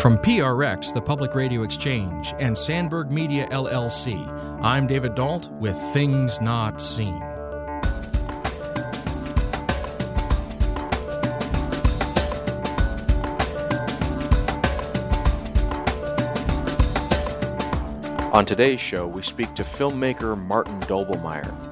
From PRX, the Public Radio Exchange, and Sandberg Media LLC, I'm David Dault with Things Not Seen. On today's show, we speak to filmmaker Martin Doblmeier.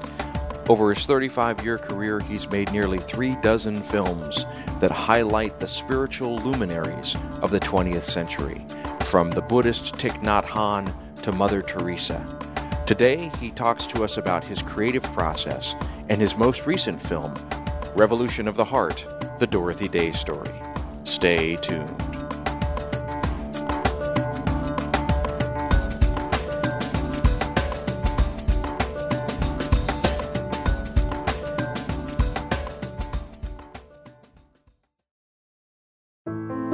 Over his 35 year career, he's made nearly three dozen films that highlight the spiritual luminaries of the 20th century, from the Buddhist Thich Nhat Hanh to Mother Teresa. Today, he talks to us about his creative process and his most recent film, Revolution of the Heart The Dorothy Day Story. Stay tuned.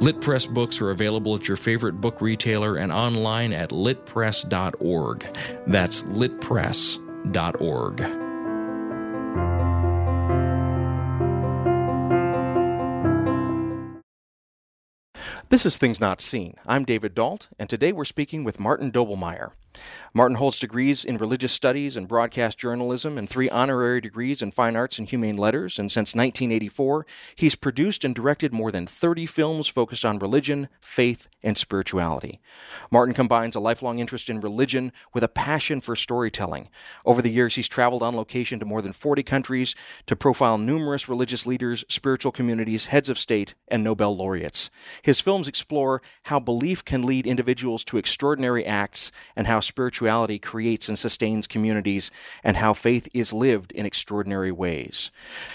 Lit Press books are available at your favorite book retailer and online at litpress.org. That's litpress.org. This is Things Not Seen. I'm David Dault, and today we're speaking with Martin Doblmeier. Martin holds degrees in religious studies and broadcast journalism and three honorary degrees in fine arts and humane letters. And since 1984, he's produced and directed more than 30 films focused on religion, faith, and spirituality. Martin combines a lifelong interest in religion with a passion for storytelling. Over the years, he's traveled on location to more than 40 countries to profile numerous religious leaders, spiritual communities, heads of state, and Nobel laureates. His films explore how belief can lead individuals to extraordinary acts and how spirituality creates and sustains communities, and how faith is lived in extraordinary ways.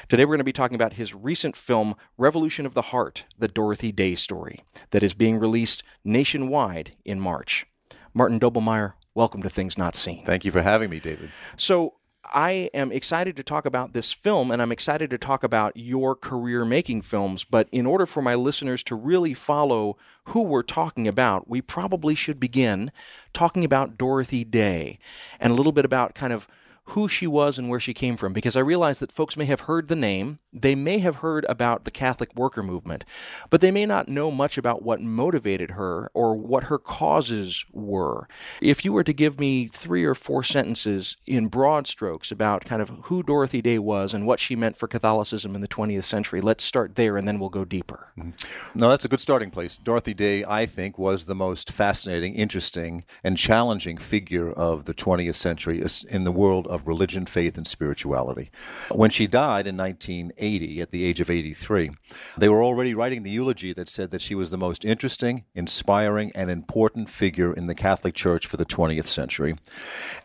Today we're going to be talking about his recent film, Revolution of the Heart The Dorothy Day Story, that is being released nationwide in March. Martin Doblmeier, welcome to Things Not Seen. Thank you for having me, David. So, I am excited to talk about this film and I'm excited to talk about your career making films. But in order for my listeners to really follow who we're talking about, we probably should begin talking about Dorothy Day and a little bit about kind of who she was and where she came from because I realize that folks may have heard the name, they may have heard about the Catholic worker movement, but they may not know much about what motivated her or what her causes were. If you were to give me three or four sentences in broad strokes about kind of who Dorothy Day was and what she meant for Catholicism in the 20th century, let's start there and then we'll go deeper. Mm-hmm. No, that's a good starting place. Dorothy Day, I think, was the most fascinating, interesting, and challenging figure of the 20th century in the world of religion, faith, and spirituality. When she died in 1980, at the age of 83, they were already writing the eulogy that said that she was the most interesting, inspiring, and important figure in the Catholic Church for the 20th century.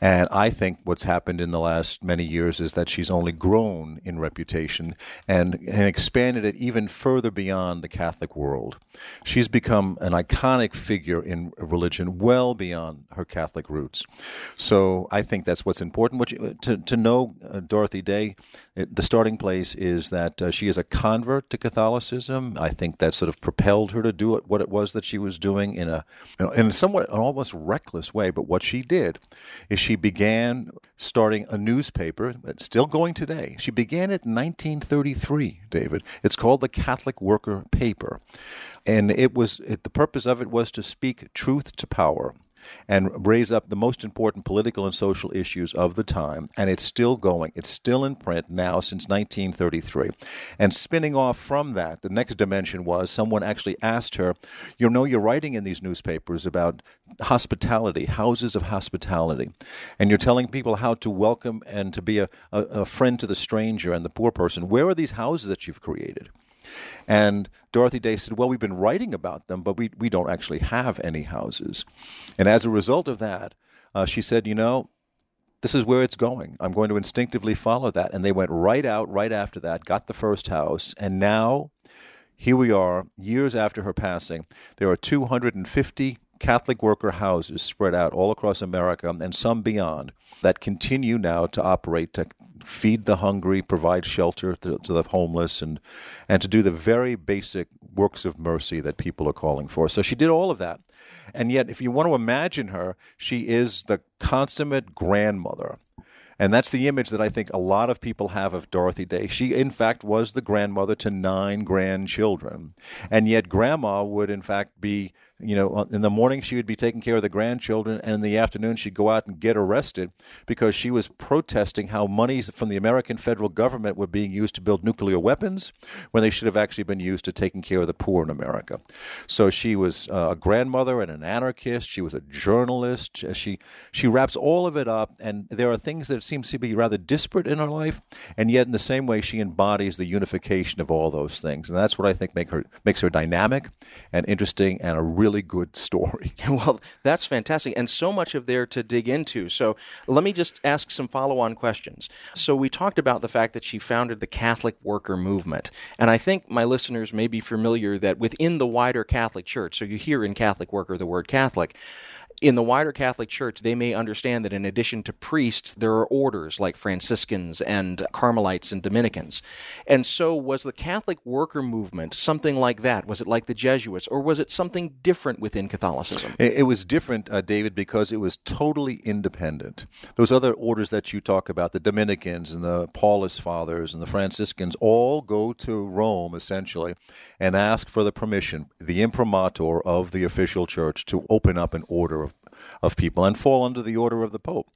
And I think what's happened in the last many years is that she's only grown in reputation and, and expanded it even further beyond the Catholic world. She's become an iconic figure in religion well beyond her Catholic roots. So I think that's what's important. You, to, to know uh, Dorothy Day, the starting place is that uh, she is a convert to Catholicism. I think that sort of propelled her to do it, what it was that she was doing in a, in somewhat an almost reckless way. But what she did is she began starting a newspaper that's still going today. She began it in 1933, David. It's called the Catholic Worker Paper. And it was it, the purpose of it was to speak truth to power and raise up the most important political and social issues of the time. And it's still going. It's still in print now since 1933. And spinning off from that, the next dimension was someone actually asked her, You know, you're writing in these newspapers about hospitality, houses of hospitality, and you're telling people how to welcome and to be a, a, a friend to the stranger and the poor person. Where are these houses that you've created? And Dorothy Day said, Well, we've been writing about them, but we, we don't actually have any houses. And as a result of that, uh, she said, You know, this is where it's going. I'm going to instinctively follow that. And they went right out right after that, got the first house, and now here we are, years after her passing. There are 250 Catholic worker houses spread out all across America and some beyond that continue now to operate to feed the hungry, provide shelter to, to, the homeless, and and to do the very basic works of mercy that people are calling for. So she did all of that, and yet, if you want to imagine her, she is the consummate grandmother. And that's the image that I think a lot of people have of Dorothy Day. She, in fact, was the grandmother to nine grandchildren. And yet, grandma would, in fact, be you know, in the morning she would be taking care of the grandchildren, and in the afternoon she'd go out and get arrested because she was protesting how monies from the American federal government were being used to build nuclear weapons when they should have actually been used to taking care of the poor in America. So she was uh, a grandmother and an anarchist. She was a journalist. She she wraps all of it up, and there are things that seem to be rather disparate in her life, and yet in the same way she embodies the unification of all those things, and that's what I think make her makes her dynamic and interesting and a real really good story. well, that's fantastic, and so much of there to dig into. So let me just ask some follow-on questions. So we talked about the fact that she founded the Catholic Worker Movement, and I think my listeners may be familiar that within the wider Catholic Church, so you hear in Catholic Worker the word Catholic in the wider Catholic Church, they may understand that in addition to priests, there are orders like Franciscans and Carmelites and Dominicans. And so, was the Catholic worker movement something like that? Was it like the Jesuits, or was it something different within Catholicism? It, was different, uh, David, because it was totally independent. Those other orders that you talk about, the Dominicans and the Paulist Fathers and the Franciscans, all go to Rome essentially and ask for the permission, the imprimatur of the official church, to open up an order of, people and fall under the order of the Pope.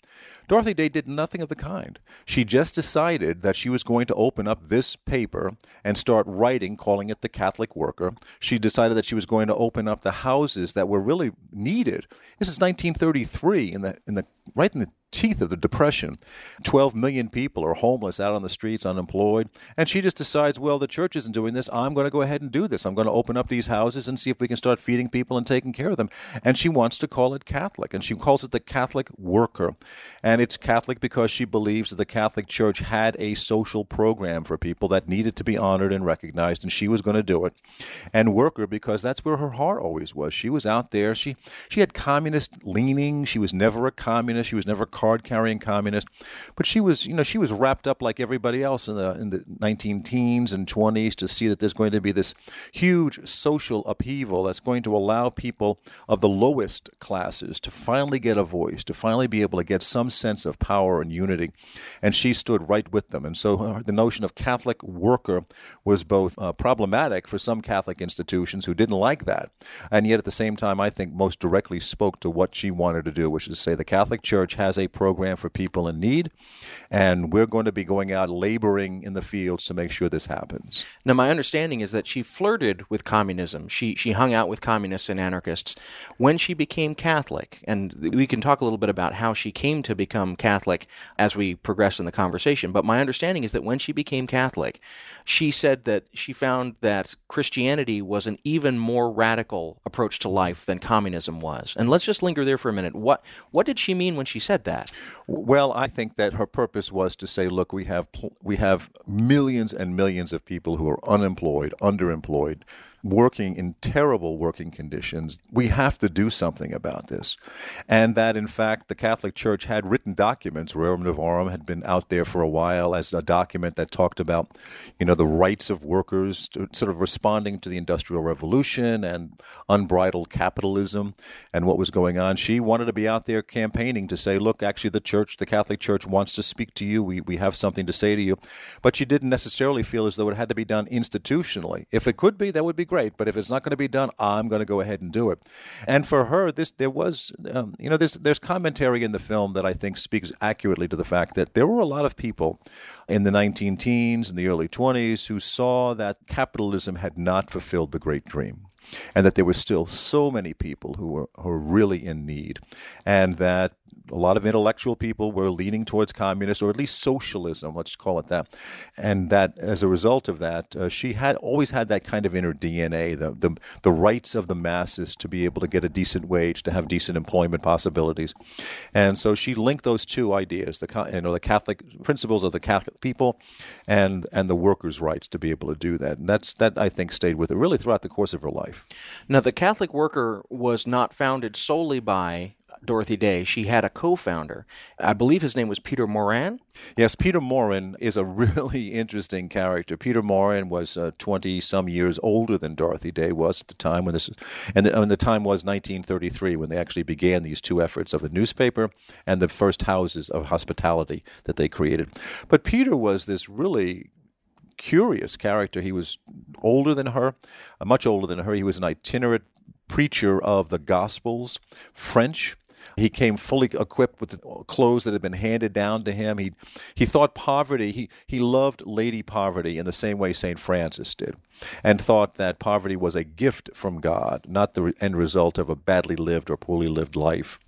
Dorothy Day did nothing of the kind. She just decided that she was going to open up this paper and start writing, calling it the Catholic Worker. She decided that she was going to open up the houses that were really needed. This is 1933 in the in the right in the teeth of the depression. 12 million people are homeless out on the streets, unemployed. And she just decides, well, the church isn't doing this. I'm going to go ahead and do this. I'm going to open up these houses and see if we can start feeding people and taking care of them. And she wants to call it Catholic. And she calls it the Catholic Worker. And it's Catholic because she believes that the Catholic Church had a social program for people that needed to be honored and recognized. And she was going to do it. And Worker because that's where her heart always was. She was out there. She, she had communist leaning. She was never a communist. She was never card carrying communist. But she was, you know, she was wrapped up like everybody else in the in the 19 teens and 20s to see that there's going to be this huge social upheaval that's going to allow people of the lowest classes to finally get a voice, to finally be able to get some sense of power and unity. And she stood right with them. And so uh, the notion of Catholic worker was both uh, problematic for some Catholic institutions who didn't like that, and yet at the same time, I think most directly spoke to what she wanted to do, which is to say the Catholic Church has a program for people in need, and we're going to be going out laboring in the fields to make sure this happens. Now, my understanding is that she flirted with communism. She she hung out with communists and anarchists when she became Catholic, and we can talk a little bit about how she came to become Catholic as we progress in the conversation. But my understanding is that when she became Catholic, she said that she found that Christianity was an even more radical approach to life than communism was. And let's just linger there for a minute. What what did she mean when she said that? That? Well, I think that her purpose was to say, look, we have we have millions and millions of people who are unemployed, underemployed, working in terrible working conditions. We have to do something about this. And that, in fact, the Catholic Church had written documents. Rerum Novarum had been out there for a while as a document that talked about, you know, the rights of workers, to, sort of responding to the Industrial Revolution and unbridled capitalism and what was going on. She wanted to be out there campaigning to say, look, actually, the church, the Catholic Church wants to speak to you. We, we have something to say to you. But she didn't necessarily feel as though it had to be done institutionally. If it could be, that would be great. But if it's not going to be done, I'm going to go ahead and do it. And for her, this there was, um, you know, there's there's commentary in the film that I think speaks accurately to the fact that there were a lot of people in the 19 teens and the early 20s who saw that capitalism had not fulfilled the great dream and that there were still so many people who were, who were really in need, and that a lot of intellectual people were leaning towards communism or at least socialism, let's call it that. And that, as a result of that, uh, she had always had that kind of inner DNA, the, the, the rights of the masses to be able to get a decent wage, to have decent employment possibilities. And so she linked those two ideas, the, you know, the Catholic principles of the Catholic people and, and the workers' rights to be able to do that. And that's, that, I think, stayed with her really throughout the course of her life. Now, the Catholic worker was not founded solely by Dorothy Day, she had a co founder. I believe his name was Peter Maurin. Yes, Peter Maurin is a really interesting character. Peter Maurin was 20 uh, some years older than Dorothy Day was at the time when this, and the, and the time was 1933 when they actually began these two efforts of the newspaper and the first houses of hospitality that they created. But Peter was this really curious character. He was older than her, uh, much older than her. He was an itinerant preacher of the Gospels, French. He came fully equipped with clothes that had been handed down to him. He he thought poverty. He he loved Lady Poverty in the same way Saint Francis did, and thought that poverty was a gift from God, not the end result of a badly lived or poorly lived life.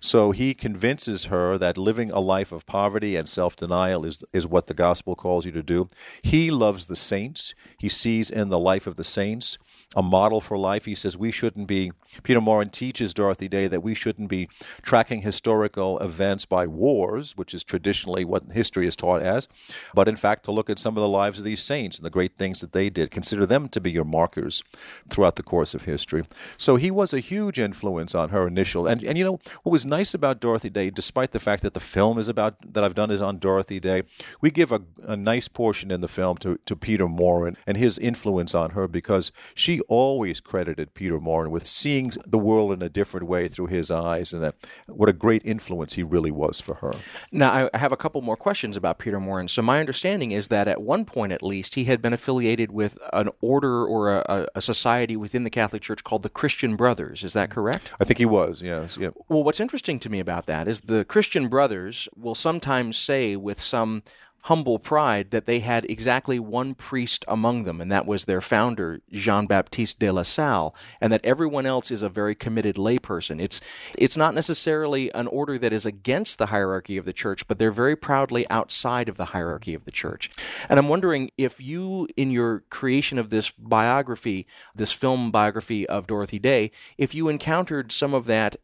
So he convinces her that living a life of poverty and self denial is is what the gospel calls you to do. He loves the saints. He sees in the life of the saints a model for life. He says we shouldn't be, Peter Maurin teaches Dorothy Day that we shouldn't be tracking historical events by wars, which is traditionally what history is taught as, but in fact to look at some of the lives of these saints and the great things that they did. Consider them to be your markers throughout the course of history. So he was a huge influence on her initial. And, and you know, what was nice about Dorothy Day, despite the fact that the film is about, that I've done is on Dorothy Day, we give a, a nice portion in the film to, to Peter Maurin and his influence on her because she always credited Peter Maurin with seeing the world in a different way through his eyes, and that what a great influence he really was for her. Now, I have a couple more questions about Peter Maurin. So, my understanding is that at one point, at least, he had been affiliated with an order or a, a society within the Catholic Church called the Christian Brothers. Is that correct? I think he was. Yes. Yeah. Well, what's interesting to me about that is the Christian Brothers will sometimes say with some humble pride that they had exactly one priest among them, and that was their founder, Jean Baptiste de la Salle, and that everyone else is a very committed layperson. It's it's not necessarily an order that is against the hierarchy of the church, but they're very proudly outside of the hierarchy of the church. And I'm wondering if you, in your creation of this biography, this film biography of Dorothy Day, if you encountered some of that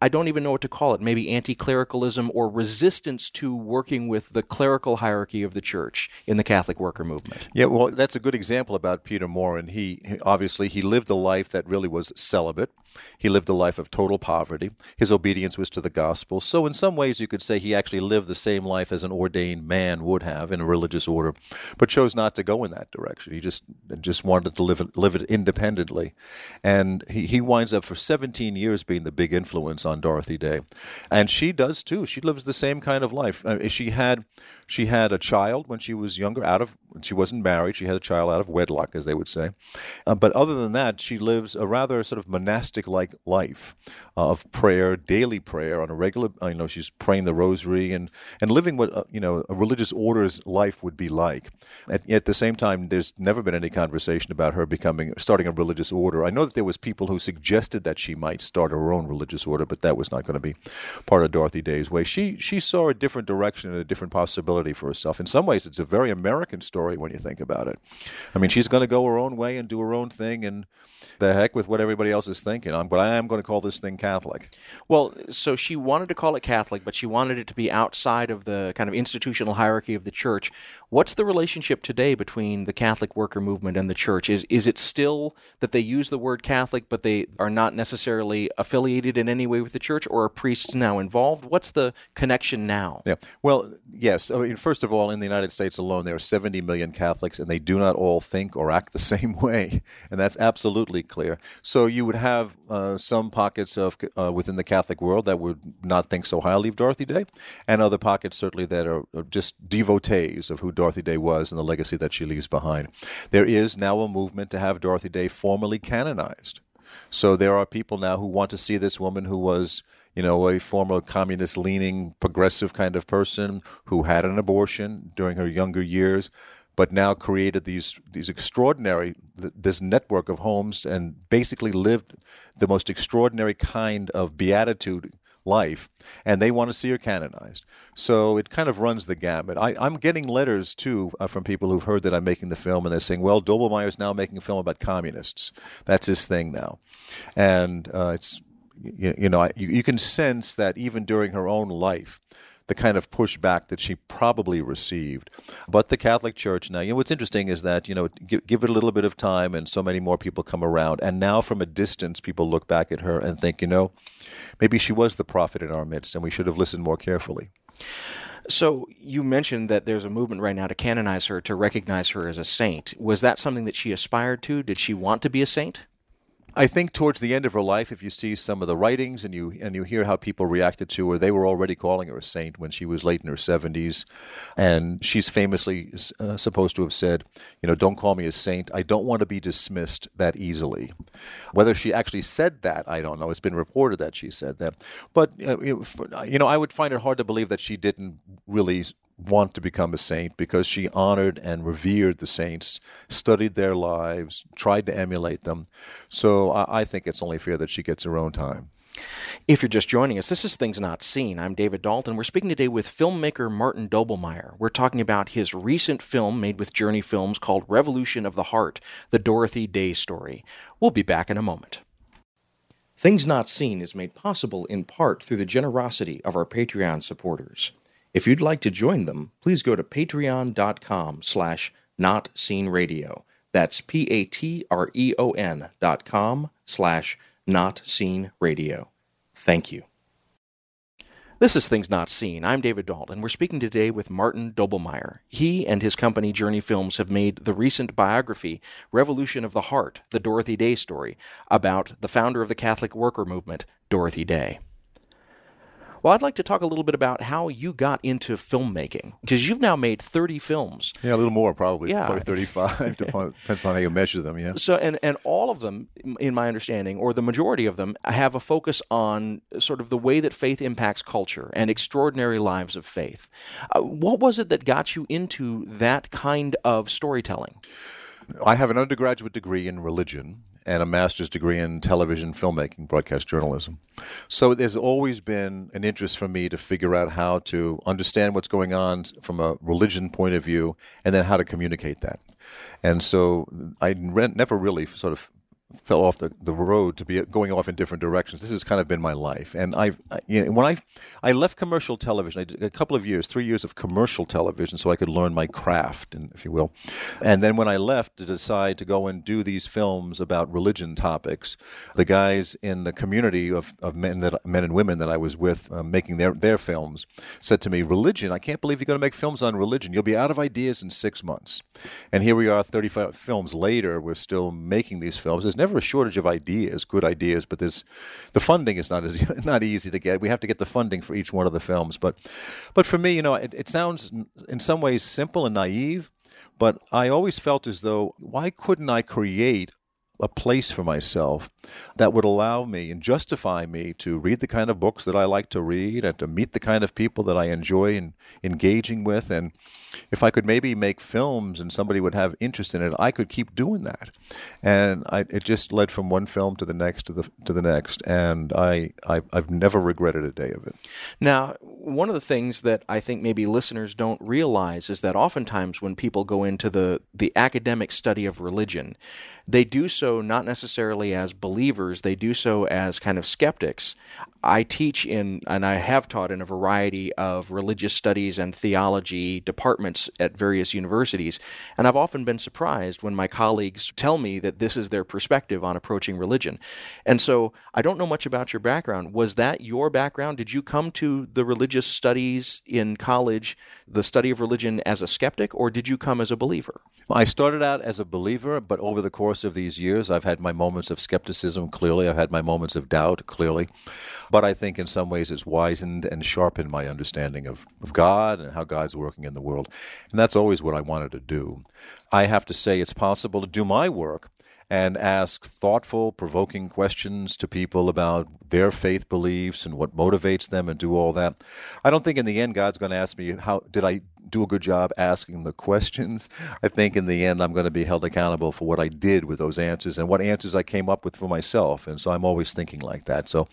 I don't even know what to call it, maybe anti clericalism or resistance to working with the clerical hierarchy of the church in the Catholic worker movement. Yeah, well, that's a good example about Peter Maurin. He obviously he lived a life that really was celibate. He lived a life of total poverty. His obedience was to the gospel. So, in some ways, you could say he actually lived the same life as an ordained man would have in a religious order, but chose not to go in that direction. He just just wanted to live it, live it independently, and he, he winds up for 17 years being the big influence on Dorothy Day, and she does too. She lives the same kind of life. Uh, she had she had a child when she was younger, out of she wasn't married. She had a child out of wedlock, as they would say. Uh, but other than that, she lives a rather sort of monastic-like life uh, of prayer, daily prayer on a regular. You know, she's praying the rosary and and living what uh, you know a religious order's life would be like. At, at the same time, there's never been any conversation about her becoming starting a religious order. I know that there was people who suggested that she might start her own religious order, but that was not going to be part of Dorothy Day's way. She she saw a different direction and a different possibility for herself. In some ways, it's a very American story when you think about it. I mean, she's going to go her own way and do her own thing, and the heck with what everybody else is thinking. I'm, but I am going to call this thing Catholic. Well, so she wanted to call it Catholic, but she wanted it to be outside of the kind of institutional hierarchy of the church. What's the relationship today between the Catholic worker movement and the church? Is is it still that they use the word Catholic, but they are not necessarily affiliated in any way with the church, or are priests now involved? What's the connection now? Yeah. Well, yes. I mean, first of all, in the United States alone, there are 70 million Catholics, and they do not all think or act the same way, and that's absolutely clear. So you would have uh, some pockets of uh, within the Catholic world that would not think so highly of Dorothy Day, and other pockets certainly that are just devotees of who Dorothy Day was and the legacy that she leaves behind. There is now a movement to have Dorothy Day formally canonized. So there are people now who want to see this woman who was, you know, a former communist leaning progressive kind of person who had an abortion during her younger years, but now created these these extraordinary this network of homes and basically lived the most extraordinary kind of beatitude life, and they want to see her canonized. So it kind of runs the gamut. I, am getting letters too uh, from people who've heard that I'm making the film, and they're saying, "Well, Doblmeier's now making a film about communists. That's his thing now," and uh, it's you, you know you, you can sense that even during her own life the kind of pushback that she probably received. But the Catholic Church now, you know, what's interesting is that, you know, give, give, it a little bit of time and so many more people come around. And now from a distance, people look back at her and think, you know, maybe she was the prophet in our midst and we should have listened more carefully. So you mentioned that there's a movement right now to canonize her, to recognize her as a saint. Was that something that she aspired to? Did she want to be a saint? I think towards the end of her life, if you see some of the writings and you and you hear how people reacted to her, they were already calling her a saint when she was late in her seventies, and she's famously uh, supposed to have said, "You know, don't call me a saint. I don't want to be dismissed that easily." Whether she actually said that, I don't know. It's been reported that she said that, but uh, you know, I would find it hard to believe that she didn't really want to become a saint because she honored and revered the saints, studied their lives, tried to emulate them. So I, I think it's only fair that she gets her own time. If you're just joining us, this is Things Not Seen. I'm David Dault. We're speaking today with filmmaker Martin Doblmeier. We're talking about his recent film made with Journey Films called Revolution of the Heart, the Dorothy Day story. We'll be back in a moment. Things Not Seen is made possible in part through the generosity of our Patreon supporters. If you'd like to join them, please go to patreon.com slash notseenradio. That's P-A-T-R-E-O-N dot com slash notseenradio. Thank you. This is Things Not Seen. I'm David Dault. We're speaking today with Martin Doblmeier. He and his company Journey Films have made the recent biography, Revolution of the Heart, the Dorothy Day story, about the founder of the Catholic worker movement, Dorothy Day. Well, I'd like to talk a little bit about how you got into filmmaking because you've now made 30 films. Yeah, a little more probably. Yeah. Probably 35, depends on how you measure them, yeah. So, and, and all of them, in my understanding, or the majority of them, have a focus on sort of the way that faith impacts culture and extraordinary lives of faith. Uh, what was it that got you into that kind of storytelling? I have an undergraduate degree in religion and a master's degree in television filmmaking, broadcast journalism. So there's always been an interest for me to figure out how to understand what's going on from a religion point of view and then how to communicate that. And so I never really sort of fell off the, the road to be going off in different directions. This has kind of been my life. And I, you know, when I, I left commercial television, I did a couple of years, three years of commercial television so I could learn my craft, if you will. And then when I left to decide to go and do these films about religion topics, the guys in the community of, of men, that, men and women that I was with uh, making their, their films said to me, religion, I can't believe you're going to make films on religion. You'll be out of ideas in six months. And here we are 35 films later, we're still making these films. There's never a shortage of ideas, good ideas, but there's the funding is not as not easy to get. We have to get the funding for each one of the films. But but for me, you know, it, it sounds in some ways simple and naive, but I always felt as though why couldn't I create a place for myself that would allow me and justify me to read the kind of books that I like to read and to meet the kind of people that I enjoy in, engaging with. And if I could maybe make films and somebody would have interest in it, I could keep doing that. And I, it just led from one film to the next to the to the next, and I, I I've never regretted a day of it. Now, one of the things that I think maybe listeners don't realize is that oftentimes when people go into the the academic study of religion they do so not necessarily as believers, they do so as kind of skeptics. I teach in, and I have taught in a variety of religious studies and theology departments at various universities, and I've often been surprised when my colleagues tell me that this is their perspective on approaching religion. And so I don't know much about your background. Was that your background? Did you come to the religious studies in college, the study of religion, as a skeptic, or did you come as a believer? I started out as a believer, but over the course of these years, I've had my moments of skepticism, clearly. I've had my moments of doubt, clearly. But I think in some ways it's wizened and sharpened my understanding of, of God and how God's working in the world. And that's always what I wanted to do. I have to say it's possible to do my work and ask thoughtful, provoking questions to people about their faith beliefs and what motivates them and do all that. I don't think in the end God's going to ask me how did I do a good job asking the questions, I think in the end I'm going to be held accountable for what I did with those answers and what answers I came up with for myself. And so I'm always thinking like that. So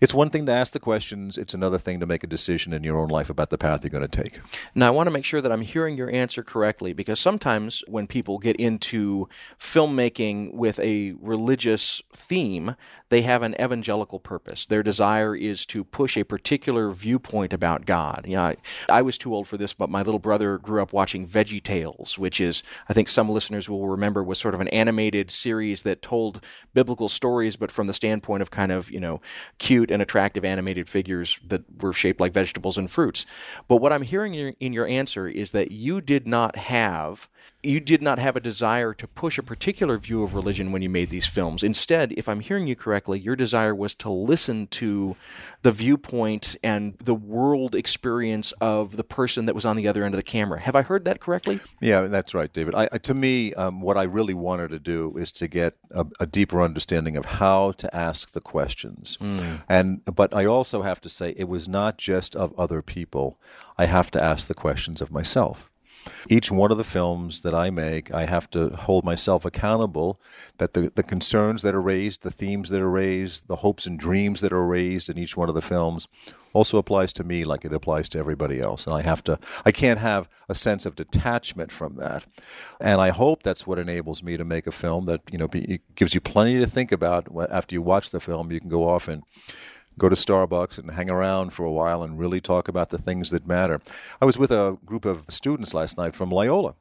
it's one thing to ask the questions, it's another thing to make a decision in your own life about the path you're going to take. Now, I want to make sure that I'm hearing your answer correctly because sometimes when people get into filmmaking with a religious theme, they have an evangelical purpose. Their desire is to push a particular viewpoint about God. You know, I, I was too old for this, but my little brother grew up watching Veggie Tales, which is, I think some listeners will remember, was sort of an animated series that told biblical stories, but from the standpoint of kind of, you know, cute and attractive animated figures that were shaped like vegetables and fruits. But what I'm hearing in your, in your answer is that you did not have you did not have a desire to push a particular view of religion when you made these films. Instead, if I'm hearing you correctly, your desire was to listen to the viewpoint and the world experience of the person that was on the other end of the camera. Have I heard that correctly? Yeah, that's right, David. I, to me, um, what I really wanted to do is to get a, a, deeper understanding of how to ask the questions. Mm. And but I also have to say it was not just of other people. I have to ask the questions of myself. Each one of the films that I make, I have to hold myself accountable that the, the concerns that are raised, the themes that are raised, the hopes and dreams that are raised in each one of the films also applies to me like it applies to everybody else. And I have to, I can't have a sense of detachment from that. And I hope that's what enables me to make a film that, you know, be, gives you plenty to think about after you watch the film. You can go off and go to Starbucks and hang around for a while and really talk about the things that matter. I was with a group of students last night from Loyola.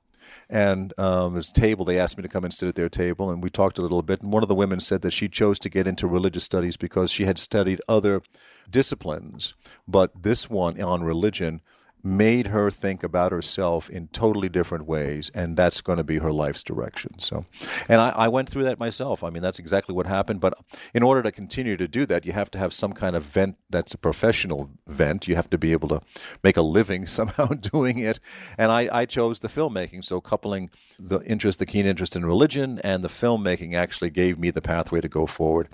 And um, this table, they asked me to come and sit at their table, and we talked a little bit. And one of the women said that she chose to get into religious studies because she had studied other disciplines, but this one on religion made her think about herself in totally different ways, and that's going to be her life's direction. So, and I, I, went through that myself. I mean, that's exactly what happened. But in order to continue to do that, you have to have some kind of vent that's a professional vent. You have to be able to make a living somehow doing it. And I, I chose the filmmaking. So, coupling the interest, the keen interest in religion, and the filmmaking actually gave me the pathway to go forward.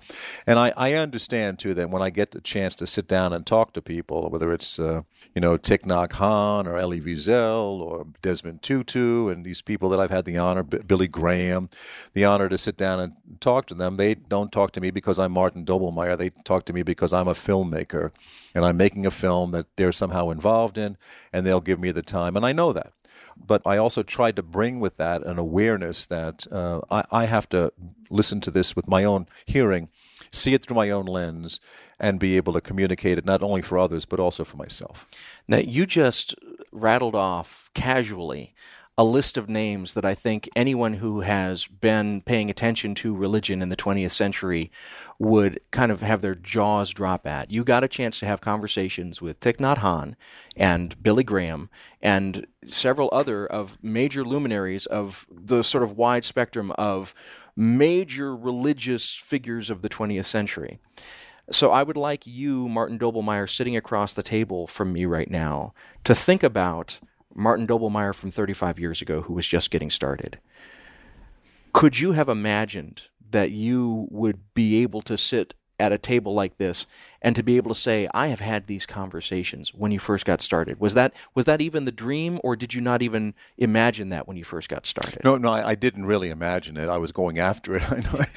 And I, I understand too that when I get the chance to sit down and talk to people, whether it's uh, you know Nhat Hanh or Elie Wiesel or Desmond Tutu and these people that I've had the honor, B- Billy Graham, the honor to sit down and talk to them. They don't talk to me because I'm Martin Doblmeier. They talk to me because I'm a filmmaker and I'm making a film that they're somehow involved in, and they'll give me the time, and I know that. But I also tried to bring with that an awareness that uh, I, I have to listen to this with my own hearing, see it through my own lens, and be able to communicate it not only for others but also for myself. Now, you just rattled off casually a list of names that I think anyone who has been paying attention to religion in the 20th century would kind of have their jaws drop at. You got a chance to have conversations with Thich Nhat Hanh and Billy Graham and several other of major luminaries of the sort of wide spectrum of major religious figures of the 20th century. So I would like you, Martin Doblmeier, sitting across the table from me right now, to think about Martin Doblmeier from 35 years ago who was just getting started. Could you have imagined that you would be able to sit at a table like this and to be able to say i have had these conversations when you first got started. Was that was that even the dream or did you not even imagine that when you first got started? No no i, I didn't really imagine it. I was going after it.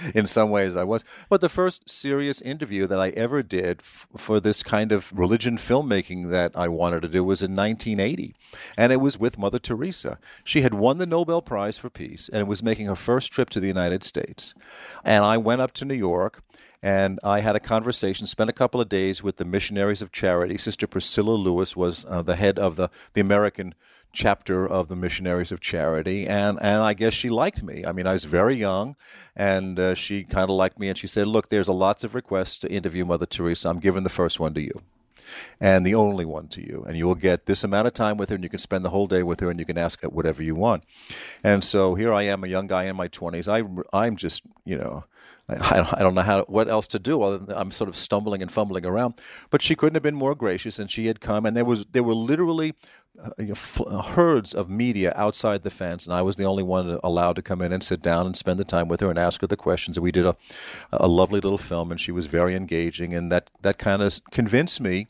In some ways i was. But the first serious interview that i ever did f- for this kind of religion filmmaking that i wanted to do was in 1980 and it was with mother teresa. She had won the nobel prize for peace and was making her first trip to the united states. And i went up to new york and I had a conversation, spent a couple of days with the Missionaries of Charity. Sister Priscilla Lewis was uh, the head of the, the American chapter of the Missionaries of Charity, and, and I guess she liked me. I mean, I was very young, and uh, she kind of liked me, and she said, Look, there's a lots of requests to interview Mother Teresa. I'm giving the first one to you and the only one to you. And you will get this amount of time with her, and you can spend the whole day with her, and you can ask her whatever you want. And so here I am, a young guy in my 20s. I, I'm just, you know, I, I don't know how what else to do I'm sort of stumbling and fumbling around. But she couldn't have been more gracious, and she had come, and there was there were literally uh, you know, f- uh, herds of media outside the fence, and I was the only one allowed to come in and sit down and spend the time with her and ask her the questions. And we did a a lovely little film, and she was very engaging, and that that kind of convinced me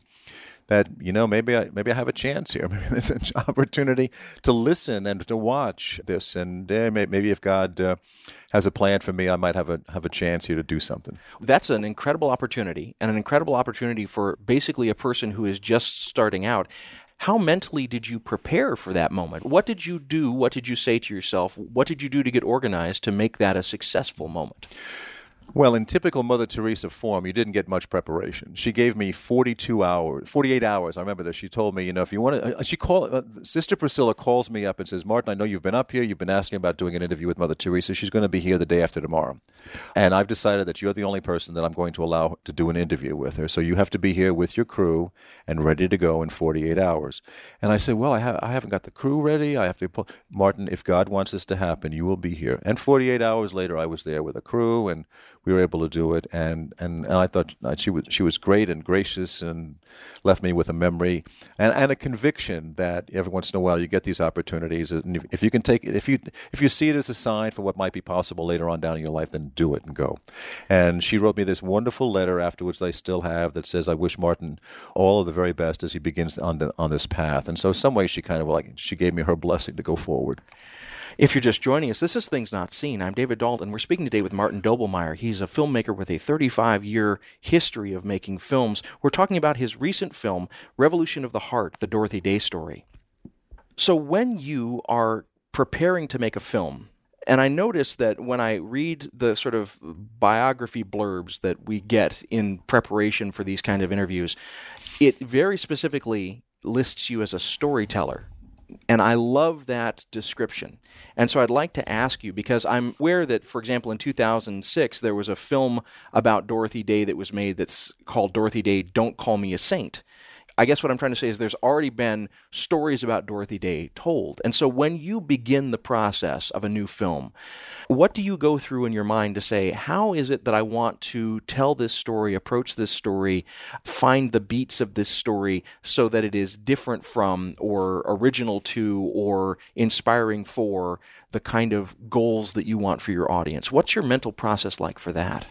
that you know maybe I maybe I have a chance here. Maybe there's an opportunity to listen and to watch this, and uh, maybe if God uh, has a plan for me, I might have a have a chance here to do something. That's an incredible opportunity, and an incredible opportunity for basically a person who is just starting out. How mentally did you prepare for that moment? What did you do? What did you say to yourself? What did you do to get organized to make that a successful moment? Well, in typical Mother Teresa form, you didn't get much preparation. She gave me 42 hours, 48 hours. I remember that she told me, you know, if you want to, uh, she called, uh, Sister Priscilla calls me up and says, Martin, I know you've been up here. You've been asking about doing an interview with Mother Teresa. She's going to be here the day after tomorrow. And I've decided that you're the only person that I'm going to allow to do an interview with her. So you have to be here with your crew and ready to go in 48 hours. And I said, well, I, ha- I haven't got the crew ready. I have to, pull. Martin, if God wants this to happen, you will be here. And 48 hours later, I was there with a crew and we were able to do it, and, and, and I thought uh, she was she was great and gracious, and left me with a memory and, and a conviction that every once in a while you get these opportunities, and if you can take it, if you if you see it as a sign for what might be possible later on down in your life, then do it and go. And she wrote me this wonderful letter afterwards. I still have that says, "I wish Martin all of the very best as he begins on the, on this path." And so, some way, she kind of like she gave me her blessing to go forward. If you're just joining us, this is Things Not Seen. I'm David Dault. We're speaking today with Martin Doblmeier. He's a filmmaker with a 35 year history of making films. We're talking about his recent film, Revolution of the Heart The Dorothy Day Story. So, when you are preparing to make a film, and I notice that when I read the sort of biography blurbs that we get in preparation for these kind of interviews, it very specifically lists you as a storyteller and I love that description. And so I'd like to ask you because I'm aware that, for example, in 2006, there was a film about Dorothy Day that was made that's called Dorothy Day Don't Call Me a Saint. I guess what I'm trying to say is there's already been stories about Dorothy Day told. And so when you begin the process of a new film, what do you go through in your mind to say, how is it that I want to tell this story, approach this story, find the beats of this story so that it is different from or original to or inspiring for the kind of goals that you want for your audience? What's your mental process like for that?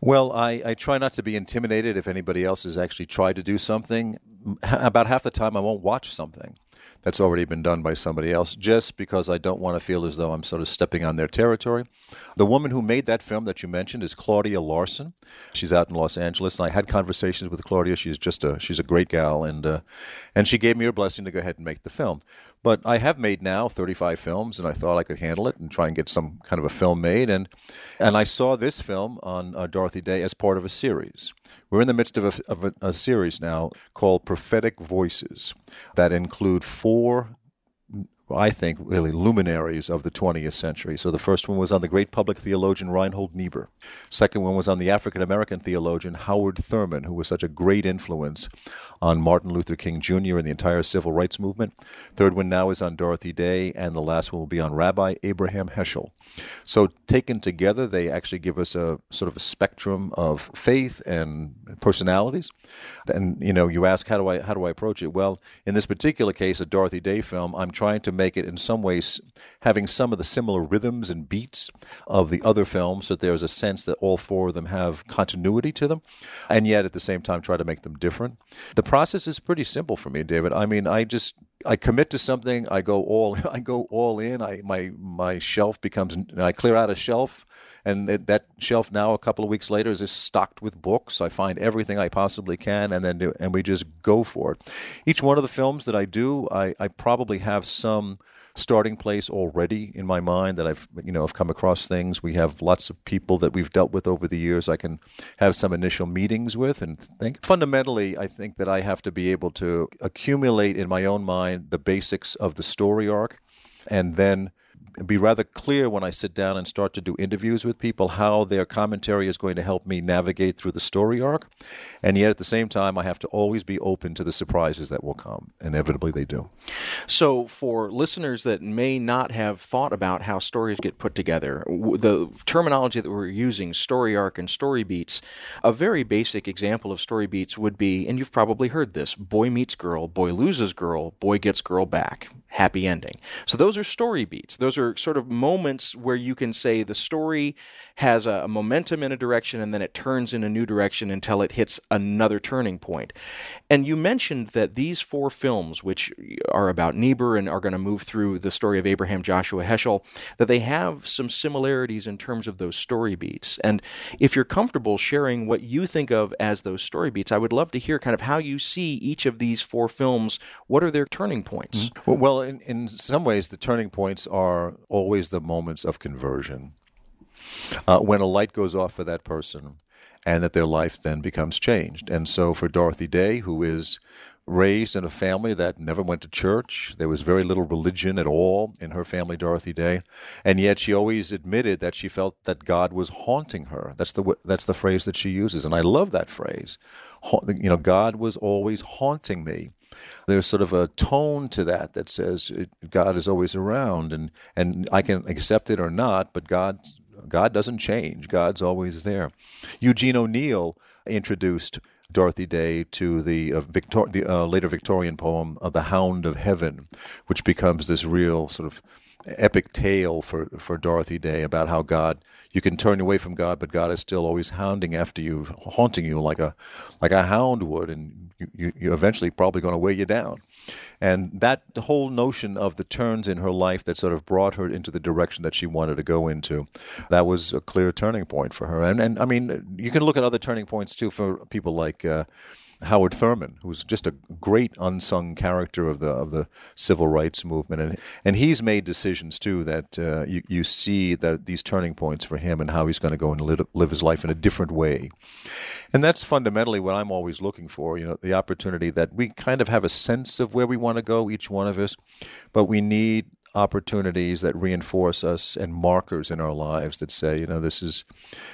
Well, I, I try not to be intimidated if anybody else has actually tried to do something. About half the time, I won't watch something that's already been done by somebody else just because I don't want to feel as though I'm sort of stepping on their territory. The woman who made that film that you mentioned is Claudia Larson. She's out in Los Angeles, and I had conversations with Claudia. She's just a she's a great gal, and uh, and she gave me her blessing to go ahead and make the film. But I have made now 35 films, and I thought I could handle it and try and get some kind of a film made. And and I saw this film on uh, Dorothy Day as part of a series. We're in the midst of a, of a, a series now called Prophetic Voices that include four I think, really luminaries of the 20th century. So the first one was on the great public theologian Reinhold Niebuhr. Second one was on the African American theologian Howard Thurman, who was such a great influence on Martin Luther King Jr. and the entire civil rights movement. Third one now is on Dorothy Day, and the last one will be on Rabbi Abraham Heschel. So taken together, they actually give us a sort of a spectrum of faith and personalities. And you know, you ask how do I how do I approach it? Well, in this particular case, a Dorothy Day film, I'm trying to make it in some ways having some of the similar rhythms and beats of the other films, so that there's a sense that all four of them have continuity to them, and yet at the same time try to make them different. The process is pretty simple for me, David. I mean, I just I commit to something. I go all I go all in. I my my shelf becomes I clear out a shelf, and that shelf now a couple of weeks later is stocked with books. I find everything I possibly can, and then do, and we just go for it. Each one of the films that I do, I, I probably have some starting place already in my mind that I've you know I've come across things. We have lots of people that we've dealt with over the years. I can have some initial meetings with and think. Fundamentally, I think that I have to be able to accumulate in my own mind the basics of the story arc, and then be rather clear when I sit down and start to do interviews with people how their commentary is going to help me navigate through the story arc. And yet at the same time, I have to always be open to the surprises that will come. Inevitably, they do. So, for listeners that may not have thought about how stories get put together, the terminology that we're using, story arc and story beats, a very basic example of story beats would be, and you've probably heard this boy meets girl, boy loses girl, boy gets girl back. happy ending. So those are story beats. Those are sort of moments where you can say the story has a, a, momentum in a direction and then it turns in a new direction until it hits another turning point. And you mentioned that these four films, which are about Niebuhr and are going to move through the story of Abraham Joshua Heschel, that they have some similarities in terms of those story beats. And if you're comfortable sharing what you think of as those story beats, I would love to hear kind of how you see each of these four films. What are their turning points? Mm-hmm. Well, in, in some ways, the turning points are always the moments of conversion. Uh, when a light goes off for that person and that their life then becomes changed. And so for Dorothy Day, who is raised in a family that never went to church. There was very little religion at all in her family, Dorothy Day, and yet she always admitted that she felt that God was haunting her. That's the that's the phrase that she uses, and I love that phrase. You know, God was always haunting me. There's sort of a tone to that that says God is always around, and and I can accept it or not, but God God doesn't change. God's always there. Eugene O'Neill introduced Dorothy Day to the, uh, Victor- the uh, later Victorian poem of The Hound of Heaven, which becomes this real sort of epic tale for, for Dorothy Day about how God you can turn away from God, but God is still always hounding after you, haunting you like a like a hound would, and you, you, you're eventually probably going to weigh you down. And that whole notion of the turns in her life that sort of brought her into the direction that she wanted to go into, that was a clear turning point for her. And and I mean, you can look at other turning points too for people like. Uh, Howard Thurman, who's just a great unsung character of the of the civil rights movement, and and he's made decisions too that uh, you you see that these turning points for him and how he's going to go and live, live his life in a different way, and that's fundamentally what I'm always looking for. You know, the opportunity that we kind of have a sense of where we want to go, each one of us, but we need opportunities that reinforce us and markers in our lives that say, you know, this is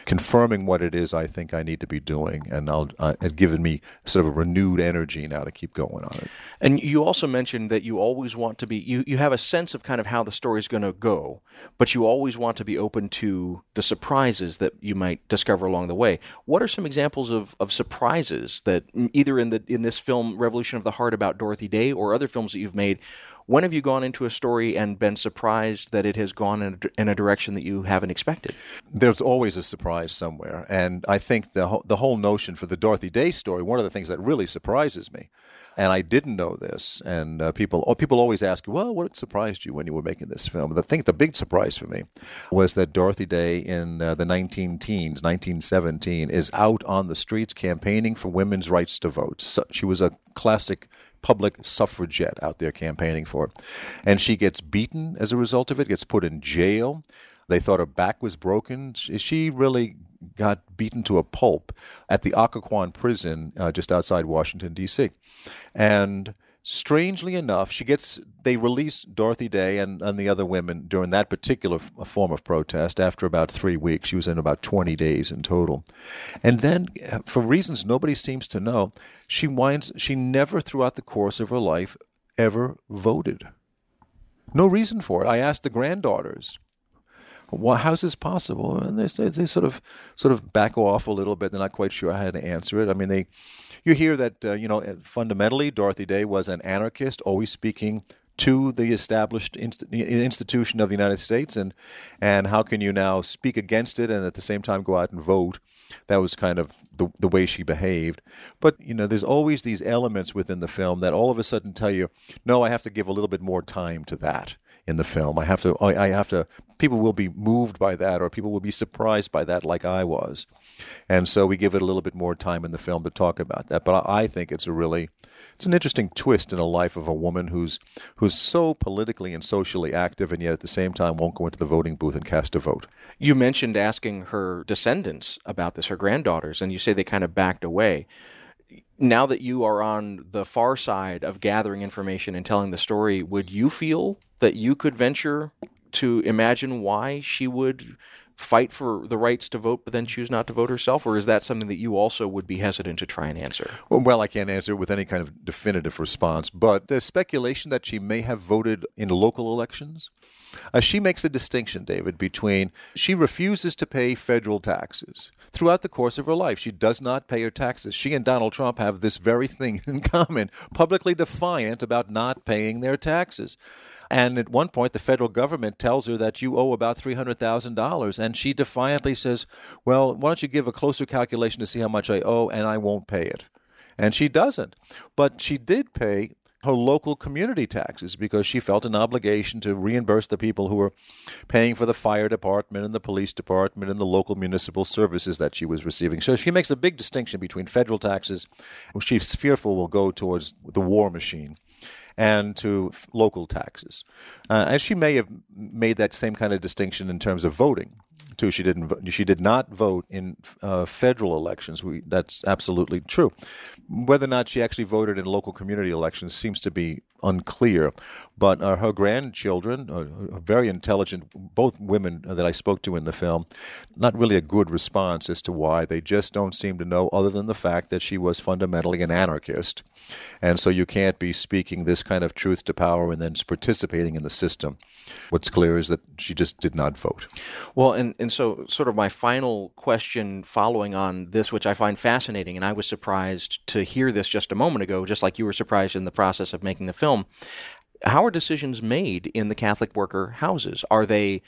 confirming what it is I think I need to be doing, and I'll, uh, it given me sort of a renewed energy now to keep going on it. And you also mentioned that you always want to be you you have a sense of kind of how the story is going to go, but you always want to be open to the surprises that you might discover along the way. What are some examples of, of surprises that either in the in this film Revolution of the Heart about Dorothy Day or other films that you've made when have you gone into a story and been surprised that it has gone in a, in a direction that you haven't expected? There's always a surprise somewhere, and I think the ho- the whole notion for the Dorothy Day story, one of the things that really surprises me, and I didn't know this, and uh, people oh, people always ask, well, what surprised you when you were making this film? The thing, the big surprise for me, was that Dorothy Day in uh, the 19 teens, 1917, is out on the streets campaigning for women's rights to vote. So she was a classic public suffragette out there campaigning for. And she gets beaten as a result of it, gets put in jail. They thought her back was broken. She really got beaten to a pulp at the Occoquan prison uh, just outside Washington, D.C. And strangely enough, she gets they release Dorothy Day and, and the other women during that particular f- form of protest after about three weeks. She was in about 20 days in total. And then, uh, for reasons nobody seems to know, she winds she never throughout the course of her life ever voted. No reason for it. I asked the granddaughters, well, how's this possible? And they, they sort of sort of back off a little bit. They're not quite sure how to answer it. I mean, they you hear that uh, you know fundamentally Dorothy Day was an anarchist, always speaking to the established inst- institution of the United States, and and how can you now speak against it and at the same time go out and vote? That was kind of the the way she behaved. But you know, there's always these elements within the film that all of a sudden tell you, no, I have to give a little bit more time to that in the film. I have to I have to people will be moved by that or people will be surprised by that like I was. And so we give it a little bit more time in the film to talk about that. But I think it's a really it's an interesting twist in a life of a woman who's who's so politically and socially active and yet at the same time won't go into the voting booth and cast a vote. You mentioned asking her descendants about this, her granddaughters, and you say they kind of backed away now that you are on the far side of gathering information and telling the story, would you feel that you could venture to imagine why she would fight for the rights to vote but then choose not to vote herself? Or is that something that you also would be hesitant to try and answer? Well, well, I can't answer with any kind of definitive response, but the speculation that she may have voted in local elections. Uh, she makes a distinction, David, between she refuses to pay federal taxes. Throughout the course of her life, she does not pay her taxes. She and Donald Trump have this very thing in common, publicly defiant about not paying their taxes. And at one point, the federal government tells her that you owe about $300,000. And she defiantly says, Well, why don't you give a closer calculation to see how much I owe, and I won't pay it. And she doesn't. But she did pay her local community taxes because she felt an obligation to reimburse the people who were paying for the fire department and the police department and the local municipal services that she was receiving. So she makes a big distinction between federal taxes, which she's fearful will go towards the war machine, and to local taxes. Uh, and she may have made that same kind of distinction in terms of voting too. She didn't. She did not vote in uh, federal elections. We, that's absolutely true. Whether or not she actually voted in local community elections seems to be unclear. But uh, her grandchildren, uh, very intelligent, both women that I spoke to in the film, not really a good response as to why. They just don't seem to know, other than the fact that she was fundamentally an anarchist. And so you can't be speaking this kind of truth to power and then participating in the system. What's clear is that she just did not vote. Well, and, and so, sort of, my final question following on this, which I find fascinating, and I was surprised to hear this just a moment ago, just like you were surprised in the process of making the film. How are decisions made in the Catholic worker houses? Are they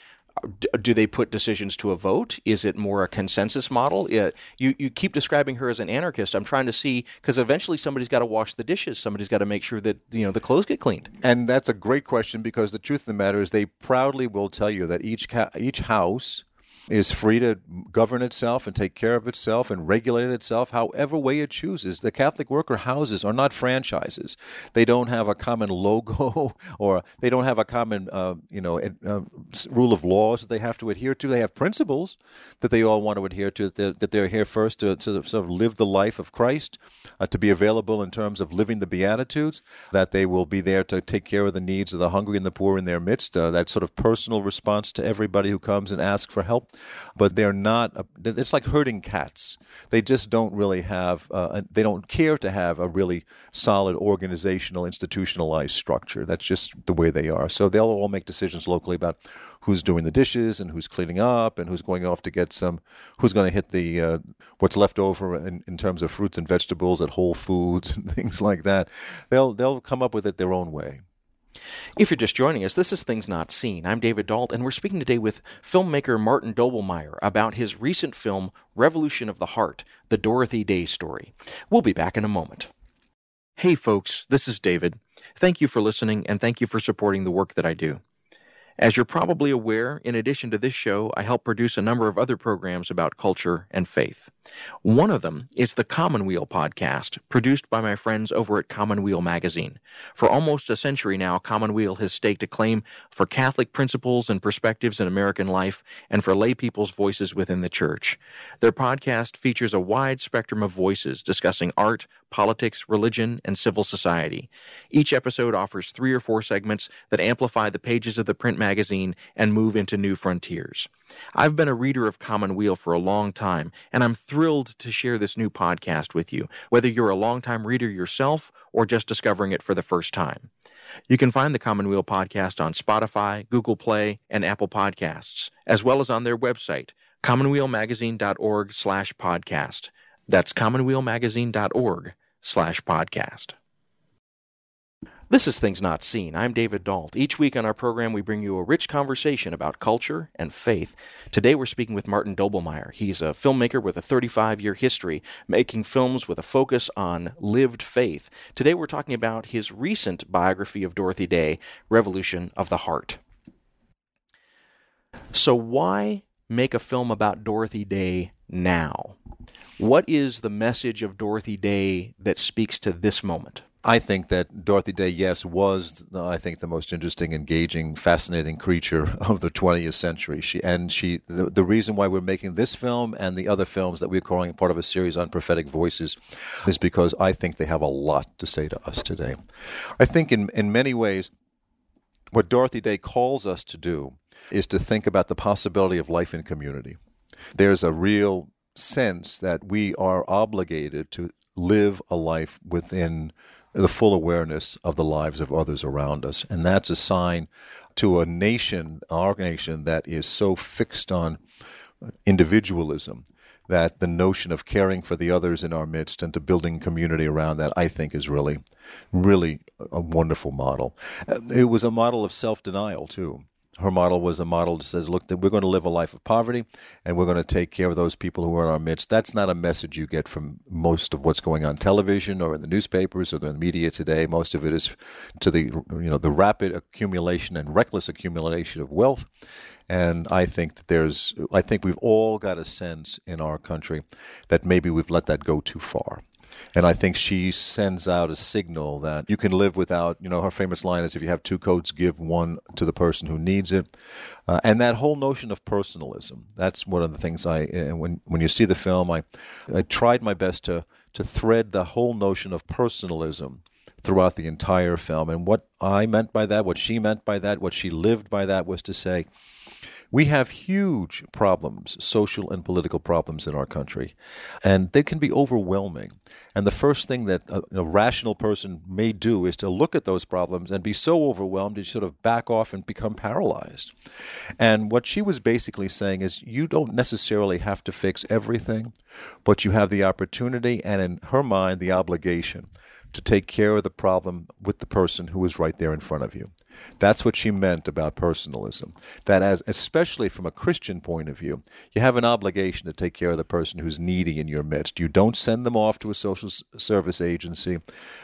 do they put decisions to a vote? Is it more a consensus model? you you keep describing her as an anarchist. I'm trying to see because eventually somebody's got to wash the dishes. Somebody's got to make sure that you know the clothes get cleaned. And that's a great question because the truth of the matter is they proudly will tell you that each ca- each house is free to govern itself and take care of itself and regulate itself however way it chooses. The Catholic worker houses are not franchises. They don't have a common logo or they don't have a common, uh, you know, uh, rule of laws that they have to adhere to. They have principles that they all want to adhere to. That they're, that they're here first to, to, sort of live the life of Christ, uh, to be available in terms of living the Beatitudes. That they will be there to take care of the needs of the hungry and the poor in their midst. Uh, that sort of personal response to everybody who comes and asks for help but they're not. It's like herding cats. They just don't really have. Uh, they don't care to have a really solid organizational, institutionalized structure. That's just the way they are. So they'll all make decisions locally about who's doing the dishes and who's cleaning up and who's going off to get some. Who's going to hit the uh, what's left over in, in terms of fruits and vegetables at Whole Foods and things like that. They'll they'll come up with it their own way. If you're just joining us, this is Things Not Seen. I'm David Dault, and we're speaking today with filmmaker Martin Doblmeier about his recent film, Revolution of the Heart The Dorothy Day Story. We'll be back in a moment. Hey, folks, this is David. Thank you for listening, and thank you for supporting the work that I do. As you're probably aware, in addition to this show, I help produce a number of other programs about culture and faith. One of them is the Commonweal podcast, produced by my friends over at Commonweal Magazine. For almost a century now, Commonweal has staked a claim for Catholic principles and perspectives in American life and for lay people's voices within the church. Their podcast features a wide spectrum of voices discussing art, politics, religion, and civil society. Each episode offers three or four segments that amplify the pages of the print magazine and move into new frontiers. I've been a reader of Commonweal for a long time, and I'm thrilled to share this new podcast with you, whether you're a longtime reader yourself or just discovering it for the first time. You can find the Commonweal podcast on Spotify, Google Play, and Apple Podcasts, as well as on their website, commonwealmagazine.org slash podcast. That's commonwealmagazine.org slash podcast. This is Things Not Seen. I'm David Dault. Each week on our program, we bring you a rich conversation about culture and faith. Today, we're speaking with Martin Doblmeier. He's a filmmaker with a 35 year history, making films with a focus on lived faith. Today, we're talking about his recent biography of Dorothy Day, Revolution of the Heart. So, why make a film about Dorothy Day now? What is the message of Dorothy Day that speaks to this moment? I think that Dorothy Day, yes, was I think the most interesting, engaging, fascinating creature of the 20th century. She and she the, the reason why we're making this film and the other films that we're calling part of a series on prophetic voices is because I think they have a lot to say to us today. I think in in many ways what Dorothy Day calls us to do is to think about the possibility of life in community. There's a real sense that we are obligated to live a life within the full awareness of the lives of others around us. And that's a sign to a nation, our nation, that is so fixed on individualism that the notion of caring for the others in our midst and to building community around that, I think, is really, really a wonderful model. It was a model of self denial, too her model was a model that says, look, that we're going to live a life of poverty and we're going to take care of those people who are in our midst. That's not a message you get from most of what's going on television or in the newspapers or the media today. Most of it is to the you know the rapid accumulation and reckless accumulation of wealth. And I think that there's I think we've all got a sense in our country that maybe we've let that go too far. And I think she sends out a signal that you can live without, you know, her famous line is if you have two coats, give one to the person who needs it. Uh, and that whole notion of personalism, that's one of the things I, uh, when, when you see the film, I, I tried my best to, to thread the whole notion of personalism throughout the entire film. And what I meant by that, what she meant by that, what she lived by that was to say, we have huge problems, social and political problems in our country, and they can be overwhelming. And the first thing that a, a, rational person may do is to look at those problems and be so overwhelmed you sort of back off and become paralyzed. And what she was basically saying is you don't necessarily have to fix everything, but you have the opportunity and, in her mind, the obligation to take care of the problem with the person who is right there in front of you. That's what she meant about personalism. That, as especially from a Christian point of view, you have an obligation to take care of the person who's needy in your midst. You don't send them off to a social service agency.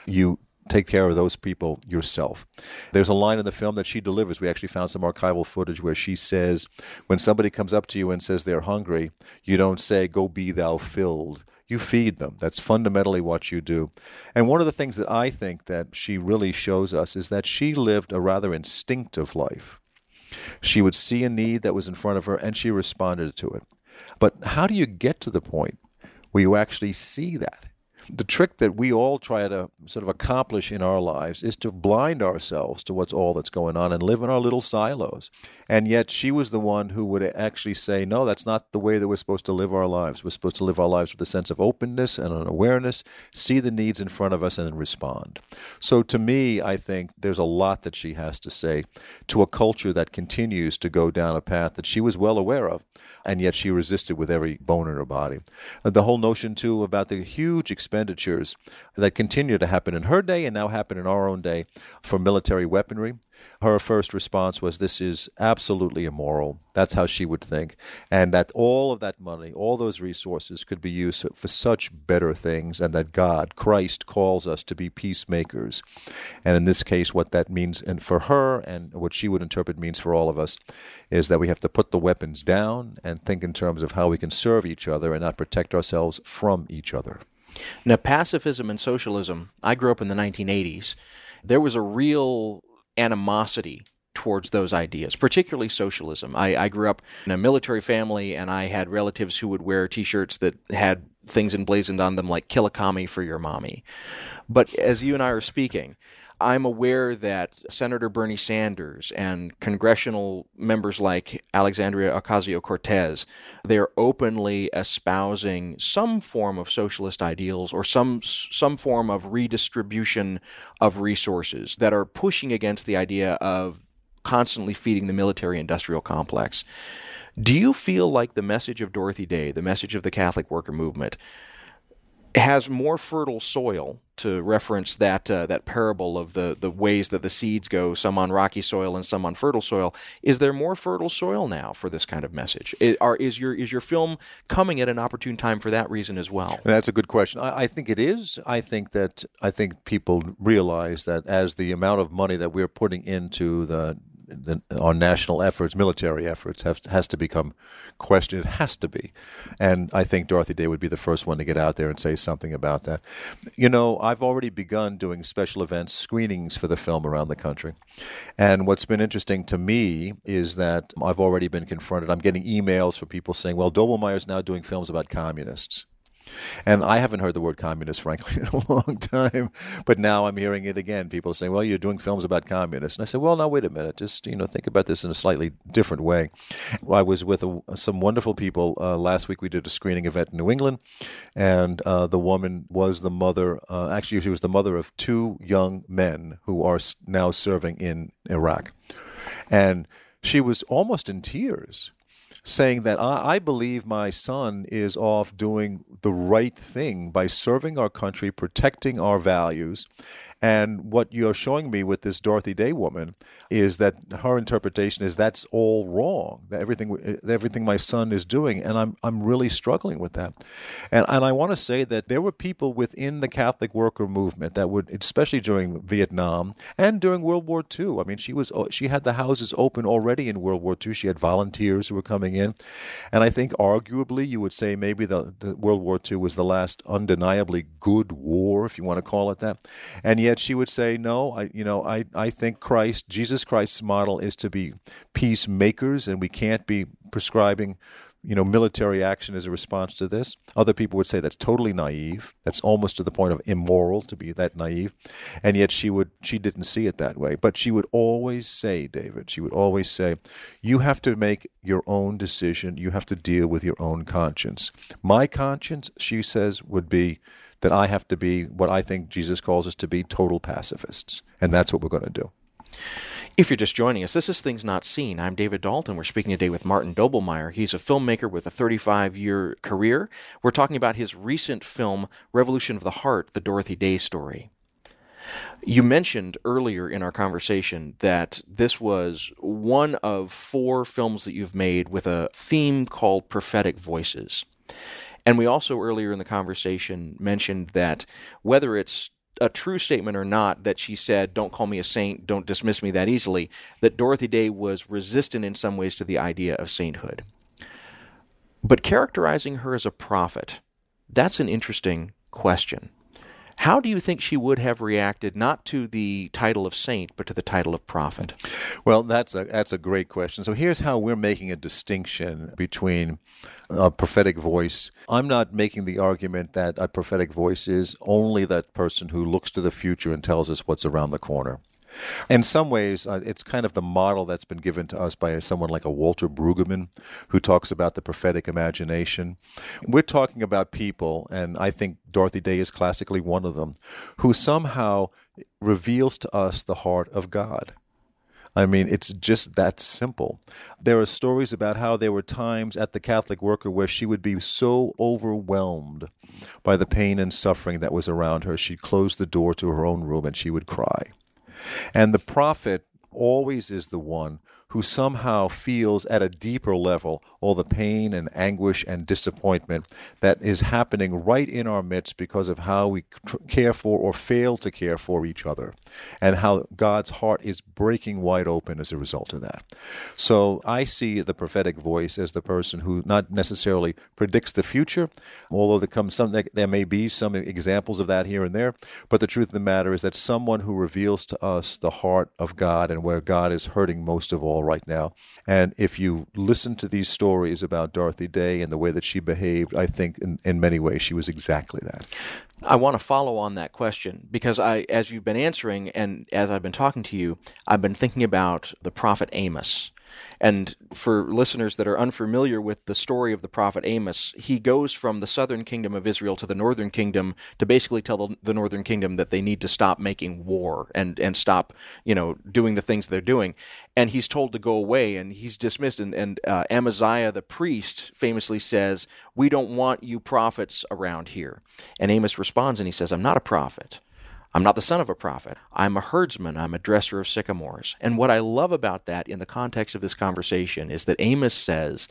You take care of those people yourself. There's a line in the film that she delivers. We actually found some archival footage where she says, when somebody comes up to you and says they're hungry, you don't say, Go be thou filled you feed them. That's fundamentally what you do. And one of the things that I think that she really shows us is that she lived a rather instinctive life. She would see a need that was in front of her and she responded to it. But how do you get to the point where you actually see that? The trick that we all try to sort of accomplish in our lives is to blind ourselves to what's all that's going on and live in our little silos. And yet she was the one who would actually say, no, that's not the way that we're supposed to live our lives. We're supposed to live our lives with a sense of openness and an awareness, see the needs in front of us and respond. So to me, I think there's a lot that she has to say to a culture that continues to go down a path that she was well aware of, and yet she resisted with every bone in her body. The whole notion, too, about the huge expenditures that continue to happen in her day and now happen in our own day for military weaponry. Her first response was, This is absolutely immoral. That's how she would think. And that all of that money, all those resources could be used for such better things, and that God, Christ, calls us to be peacemakers. And in this case, what that means and for her and what she would interpret means for all of us is that we have to put the weapons down and think in terms of how we can serve each other and not protect ourselves from each other. Now, pacifism and socialism, I grew up in the 1980s. There was a real animosity towards those ideas, particularly socialism. I, I, grew up in a military family, and I had relatives who would wear T-shirts that had things emblazoned on them like "Kill a commie for your mommy." But as you and I are speaking, I'm aware that Senator Bernie Sanders and congressional members like Alexandria Ocasio Cortez, they're openly espousing some form of socialist ideals or some some form of redistribution of resources that are pushing against the idea of constantly feeding the military industrial complex. Do you feel like the message of Dorothy Day, the message of the Catholic worker movement, has more fertile soil to reference that uh, that parable of the the ways that the seeds go some on rocky soil and some on fertile soil. Is there more fertile soil now for this kind of message? Is, are, is your is your film coming at an opportune time for that reason as well? That's a good question. I, I think it is. I think that I think people realize that as the amount of money that we're putting into the the, our national efforts, military efforts, have, has to become questioned. It has to be. And I think Dorothy Day would be the first one to get out there and say something about that. You know, I've already begun doing special events, screenings for the film around the country. And what's been interesting to me is that I've already been confronted. I'm getting emails from people saying, well, Doblmeier's now doing films about communists. And I haven't heard the word communist, frankly, in a long time. But now I'm hearing it again. People saying, well, you're doing films about communists. And I said, well, now, wait a minute. Just, you know, think about this in a slightly different way. I was with a, some wonderful people. Uh, last week we did a screening event in New England. And uh, the woman was the mother, uh, actually, she was the mother of two young men who are now serving in Iraq. And she was almost in tears saying that I, I, believe my son is off doing the right thing by serving our country, protecting our values, and what you're showing me with this Dorothy Day woman is that her interpretation is that's all wrong. That everything eh, everything my son is doing, and I'm I'm really struggling with that. And and I want to say that there were people within the Catholic worker movement that would, especially during Vietnam and during World War II. I mean, she was uh, she had the houses open already in World War II. She had volunteers who were coming in, and I think arguably you would say maybe the, the World War II was the last undeniably good war, if you want to call it that, and yet she would say, no, I, you know, I, I think Christ, Jesus Christ's model is to be peacemakers, and we can't be prescribing, you know, military action as a response to this. Other people would say that's totally naive. That's almost to the point of immoral to be that naive. And yet she would, she didn't see it that way. But she would always say, David, she would always say, you have to make your own decision. You have to deal with your own conscience. My conscience, she says, would be that I have to be what I think Jesus calls us to be total pacifists. And that's what we're going to do. If you're just joining us, this is Things Not Seen. I'm David Dault. We're speaking today with Martin Doblmeier. He's a filmmaker with a 35 year career. We're talking about his recent film, Revolution of the Heart The Dorothy Day Story. You mentioned earlier in our conversation that this was one of four films that you've made with a theme called prophetic voices. And we also earlier in the conversation mentioned that whether it's a true statement or not that she said, Don't call me a saint, don't dismiss me that easily, that Dorothy Day was resistant in some ways to the idea of sainthood. But characterizing her as a prophet, that's an interesting question. How do you think she would have reacted not to the title of saint, but to the title of prophet? Well, that's a that's a great question. So here's how we're making a distinction between a prophetic voice. I'm not making the argument that a prophetic voice is only that person who looks to the future and tells us what's around the corner. In some ways, uh, it's kind of the model that's been given to us by someone like a Walter Brueggemann, who talks about the prophetic imagination. We're talking about people, and I think Dorothy Day is classically one of them, who somehow reveals to us the heart of God. I mean, it's just that simple. There are stories about how there were times at the Catholic worker where she would be so overwhelmed by the pain and suffering that was around her, she'd close the door to her own room and she would cry. And the prophet always is the one who somehow feels at a deeper level all the pain and anguish and disappointment that is happening right in our midst because of how we care for or fail to care for each other, and how God's heart is breaking wide open as a result of that. So I see the prophetic voice as the person who not necessarily predicts the future, although there comes some there may be some examples of that here and there, but the truth of the matter is that someone who reveals to us the heart of God and where God is hurting most of all right now. And if you listen to these stories about Dorothy Day and the way that she behaved, I think in, in many ways she was exactly that. I want to follow on that question because I, as you've been answering and as I've been talking to you, I've been thinking about the prophet Amos and for listeners that are unfamiliar with the story of the prophet Amos, he goes from the southern kingdom of Israel to the northern kingdom to basically tell the, the northern kingdom that they need to stop making war and, and stop, you know, doing the things they're doing. And he's told to go away and he's dismissed. And, and uh, Amaziah the priest famously says, We don't want you prophets around here. And Amos responds and he says, I'm not a prophet. I'm not the son of a prophet. I'm a herdsman. I'm a dresser of sycamores. And what I love about that in the context of this conversation is that Amos says,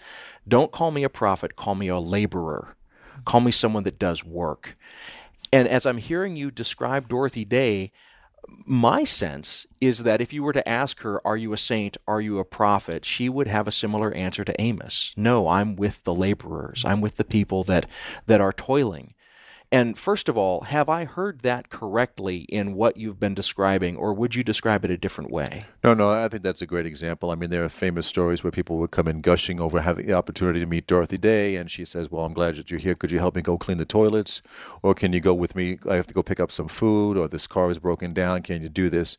Don't call me a prophet, call me a laborer. Call me someone that does work. And as I'm hearing you describe Dorothy Day, my sense is that if you were to ask her, Are you a saint? Are you a prophet? she would have a similar answer to Amos. No, I'm with the laborers. I'm with the people that, that are toiling. And first of all, have I heard that correctly in what you've been describing, or would you describe it a different way? No, no, I think that's a great example. I mean, there are famous stories where people would come in gushing over having the opportunity to meet Dorothy Day, and she says, Well, I'm glad that you're here. Could you help me go clean the toilets? Or can you go with me? I have to go pick up some food, or this car is broken down. Can you do this?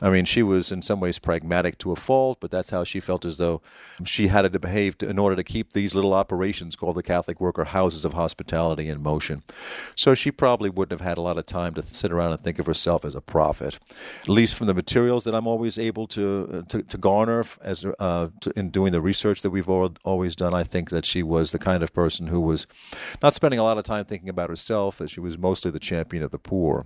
I mean, she was in some ways pragmatic to a fault, but that's how she felt as though she had to behave in order to keep these little operations called the Catholic Worker Houses of Hospitality in motion. So she probably wouldn't have had a lot of time to sit around and think of herself as a prophet. At least from the materials that I'm always able to uh, to, to garner as uh, to, in doing the research that we've all, always done, I think that she was the kind of person who was not spending a lot of time thinking about herself. That she was mostly the champion of the poor,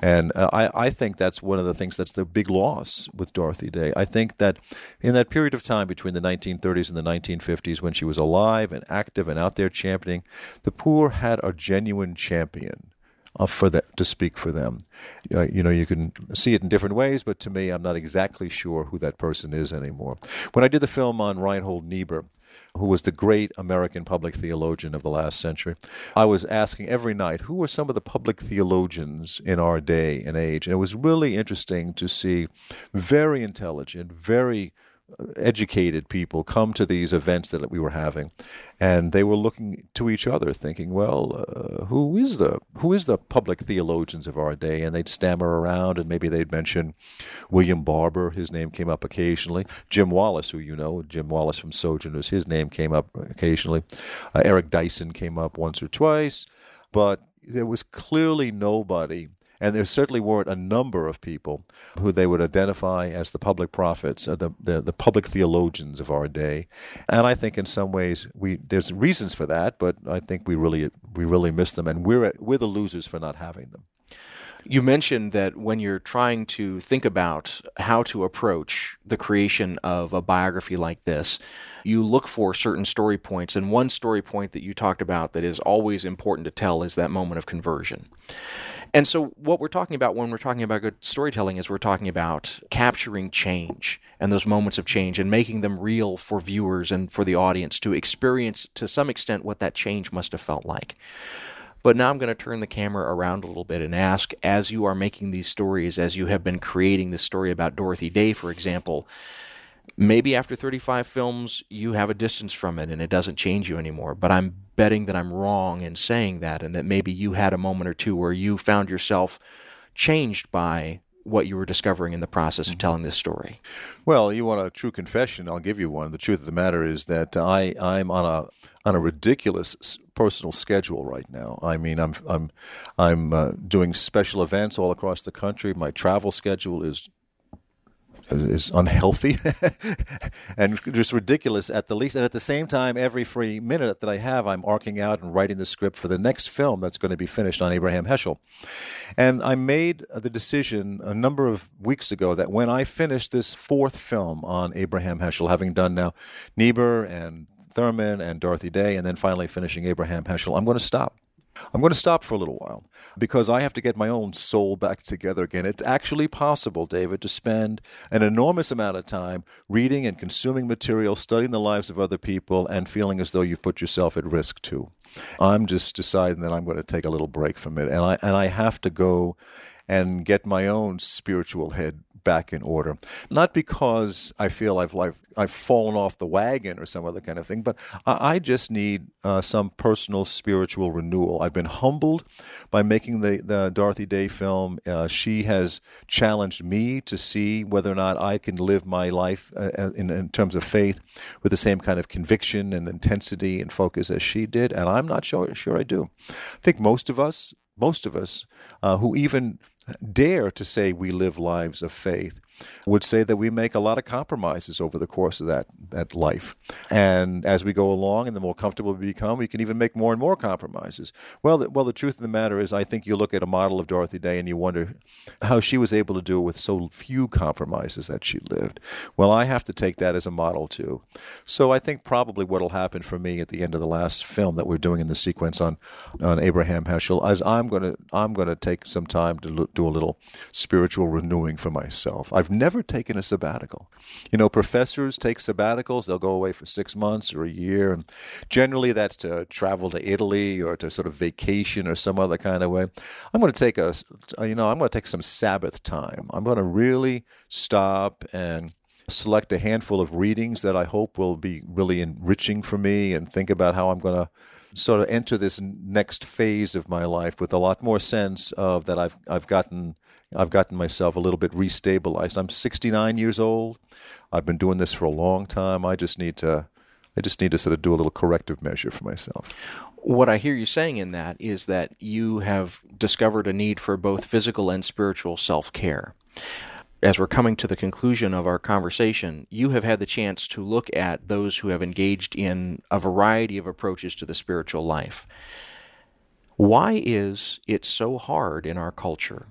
and uh, I I think that's one of the things that's the big loss with Dorothy Day. I think that in that period of time between the 1930s and the 1950s, when she was alive and active and out there championing, the poor had a genuine champion. Uh, for that to speak for them, uh, you know, you can see it in different ways, but to me, I'm not exactly sure who that person is anymore. When I did the film on Reinhold Niebuhr, who was the great American public theologian of the last century, I was asking every night who were some of the public theologians in our day and age. And it was really interesting to see very intelligent, very educated people come to these events that we were having, and they were looking to each other, thinking, "Well, uh, who is the who is the public theologians of our day?" And they'd stammer around, and maybe they'd mention William Barber. His name came up occasionally. Jim Wallis who you know, Jim Wallis from Sojourners, his name came up occasionally. Uh, Eric Dyson came up once or twice, but there was clearly nobody and there certainly weren't a number of people who they would identify as the public prophets, uh, the, the, the public theologians of our day. And I think in some ways we there's reasons for that, but I think we really we really miss them, and we're we're the losers for not having them. You mentioned that when you're trying to think about how to approach the creation of a biography like this, you look for certain story points. And one story point that you talked about that is always important to tell is that moment of conversion. And so, what we're talking about when we're talking about good storytelling is we're talking about capturing change and those moments of change and making them real for viewers and for the audience to experience to some extent what that change must have felt like. But now I'm going to turn the camera around a little bit and ask as you are making these stories, as you have been creating this story about Dorothy Day, for example, maybe after 35 films you have a distance from it and it doesn't change you anymore but i'm betting that i'm wrong in saying that and that maybe you had a moment or two where you found yourself changed by what you were discovering in the process of mm-hmm. telling this story well you want a true confession i'll give you one the truth of the matter is that i i'm on a on a ridiculous personal schedule right now. I mean, I'm I'm I'm uh, doing special events all across the country. My travel schedule is is unhealthy and just ridiculous at the least. And at the same time, every free minute that I have, I'm arcing out and writing the script for the next film that's going to be finished on Abraham Heschel. And I made the decision a number of weeks ago that when I finish this fourth film on Abraham Heschel, having done now Niebuhr and Thurman and Dorothy Day, and then finally finishing Abraham Heschel, I'm going to stop. I'm going to stop for a little while because I have to get my own soul back together again. It's actually possible, David, to spend an enormous amount of time reading and consuming material, studying the lives of other people, and feeling as though you've put yourself at risk too. I'm just deciding that I'm going to take a little break from it, and I and I have to go and get my own spiritual head back in order. Not because I feel I've I've, I've fallen off the wagon or some other kind of thing, but I, I just need uh, some personal spiritual renewal. I've been humbled by making the, the Dorothy Day film. Uh, she has challenged me to see whether or not I can live my life uh, uh, in, in terms of faith with the same kind of conviction and intensity and focus as she did, and I'm not sure sure I do. I think most of us most of us uh, who even dare to say we live lives of faith would say that we make a lot of compromises over the course of that, that life. And as we go along and the more comfortable we become, we can even make more and more compromises. Well, the, well, the truth of the matter is, I think you look at a model of Dorothy Day and you wonder how she was able to do it with so few compromises that she lived. Well, I have to take that as a model too. So I think probably what will happen for me at the end of the last film that we're doing in the sequence on, on Abraham Heschel is I'm going to I'm going to take some time to do a little spiritual renewing for myself. I've I've taken a sabbatical. You know, professors take sabbaticals, they'll go away for six months or a year. And generally, that's to travel to Italy or to sort of vacation or some other kind of way. I'm going to take a, you know, I'm going to take some Sabbath time. I'm going to really stop and select a handful of readings that I hope will be really enriching for me and think about how I'm going to sort of enter this next phase of my life with a lot more sense of that I've I've gotten I've gotten myself a little bit restabilized. I'm 69 years old. I've been doing this for a long time. I just need to I just need to sort of do a little corrective measure for myself. What I hear you saying in that is that you have discovered a need for both physical and spiritual self-care as we're coming to the conclusion of our conversation, you have had the chance to look at those who have engaged in a variety of approaches to the spiritual life. Why is it so hard in our culture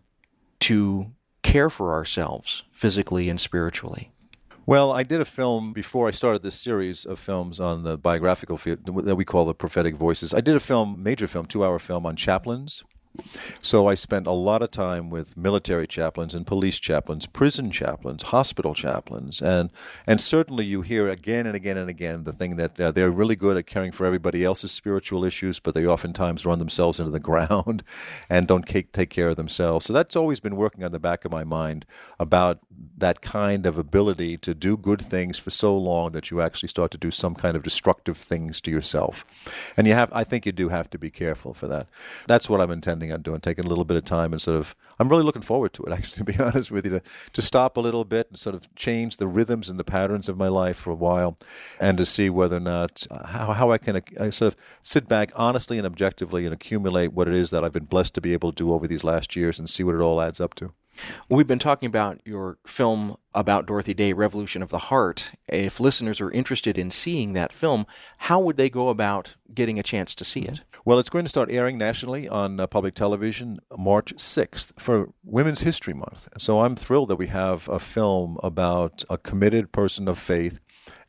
to care for ourselves physically and spiritually? Well, I did a film before I started this series of films on the biographical field that we call the prophetic voices. I did a film, major film, two hour film on chaplains so I spent a lot of time with military chaplains and police chaplains, prison chaplains, hospital chaplains, and and certainly you hear again and again and again the thing that uh, they're really good at caring for everybody else's spiritual issues, but they oftentimes run themselves into the ground and don't take, take care of themselves. So that's always been working on the back of my mind about that kind of ability to do good things for so long that you actually start to do some kind of destructive things to yourself. And you have I think you do have to be careful for that. That's what I'm intending on doing, taking a little bit of time and sort of I'm really looking forward to it actually to be honest with you to to stop a little bit and sort of change the rhythms and the patterns of my life for a while and to see whether or not how, how I can uh, sort of sit back honestly and objectively and accumulate what it is that I've been blessed to be able to do over these last years and see what it all adds up to. We've been talking about your film about Dorothy Day, Revolution of the Heart. If listeners are interested in seeing that film, how would they go about getting a chance to see it? Well, it's going to start airing nationally on uh, public television March 6th for Women's History Month. So I'm thrilled that we have a film about a committed person of faith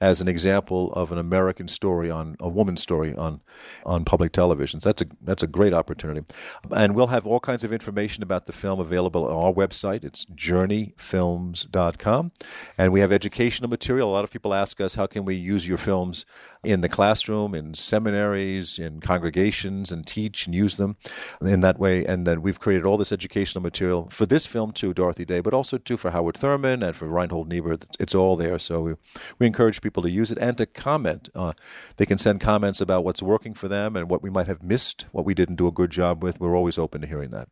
as an example of an American story on a woman's story on on public television. So that's a that's a great opportunity, and we'll have all kinds of information about the film available on our website. It's journeyfilms.com, and we have educational material. A lot of people ask us how can we use your films in the classroom, in seminaries, in congregations, and teach and use them in that way. And then we've created all this educational material for this film too, Dorothy Day, but also too for Howard Thurman and for Reinhold Niebuhr. It's all there. So we, we encourage people to use it and to comment. Uh, they can send comments about what's working for them and what we might have missed, what we didn't do a good job with. We're always open to hearing that.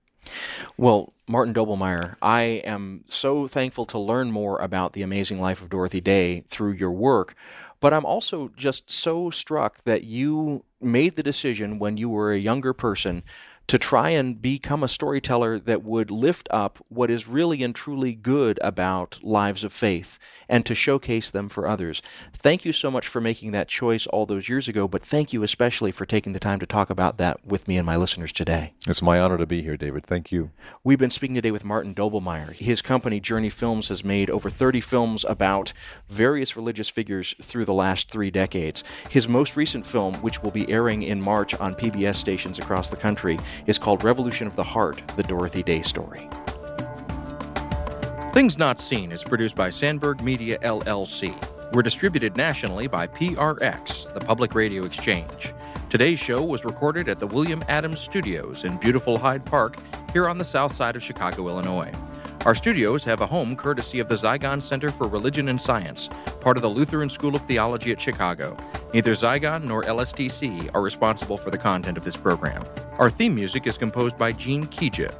Well, Martin Doblmeier, I am so thankful to learn more about the amazing life of Dorothy Day through your work. But I'm also just so struck that you made the decision when you were a younger person to try and become a storyteller that would lift up what is really and truly good about lives of faith and to showcase them for others. Thank you so much for making that choice all those years ago, but thank you especially for taking the time to talk about that with me and my listeners today. It's my honor to be here, David. Thank you. We've been speaking today with Martin Doblmeier. His company, Journey Films, has made over 30 films about various religious figures through the last three decades. His most recent film, which will be airing in March on PBS stations across the country, is called Revolution of the Heart The Dorothy Day Story. Things Not Seen is produced by Sandberg Media LLC. We're distributed nationally by PRX, the Public Radio Exchange. Today's show was recorded at the William Adams Studios in beautiful Hyde Park here on the south side of Chicago, Illinois. Our studios have a home courtesy of the Zygon Center for Religion and Science, part of the Lutheran School of Theology at Chicago. Neither Zygon nor LSTC are responsible for the content of this program. Our theme music is composed by Gene Kija.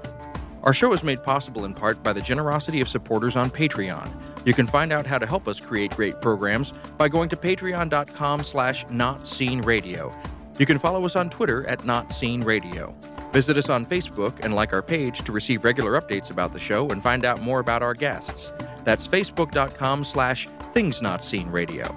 Our show is made possible in part by the generosity of supporters on Patreon. You can find out how to help us create great programs by going to patreon.com slash notseenradio. You can follow us on Twitter at Not Seen Radio. Visit us on Facebook and like our page to receive regular updates about the show and find out more about our guests. That's facebook.com slash things not seen radio.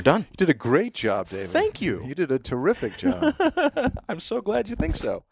We're done. You did a great job, David. Thank you. You did a terrific job. I'm so glad you think so.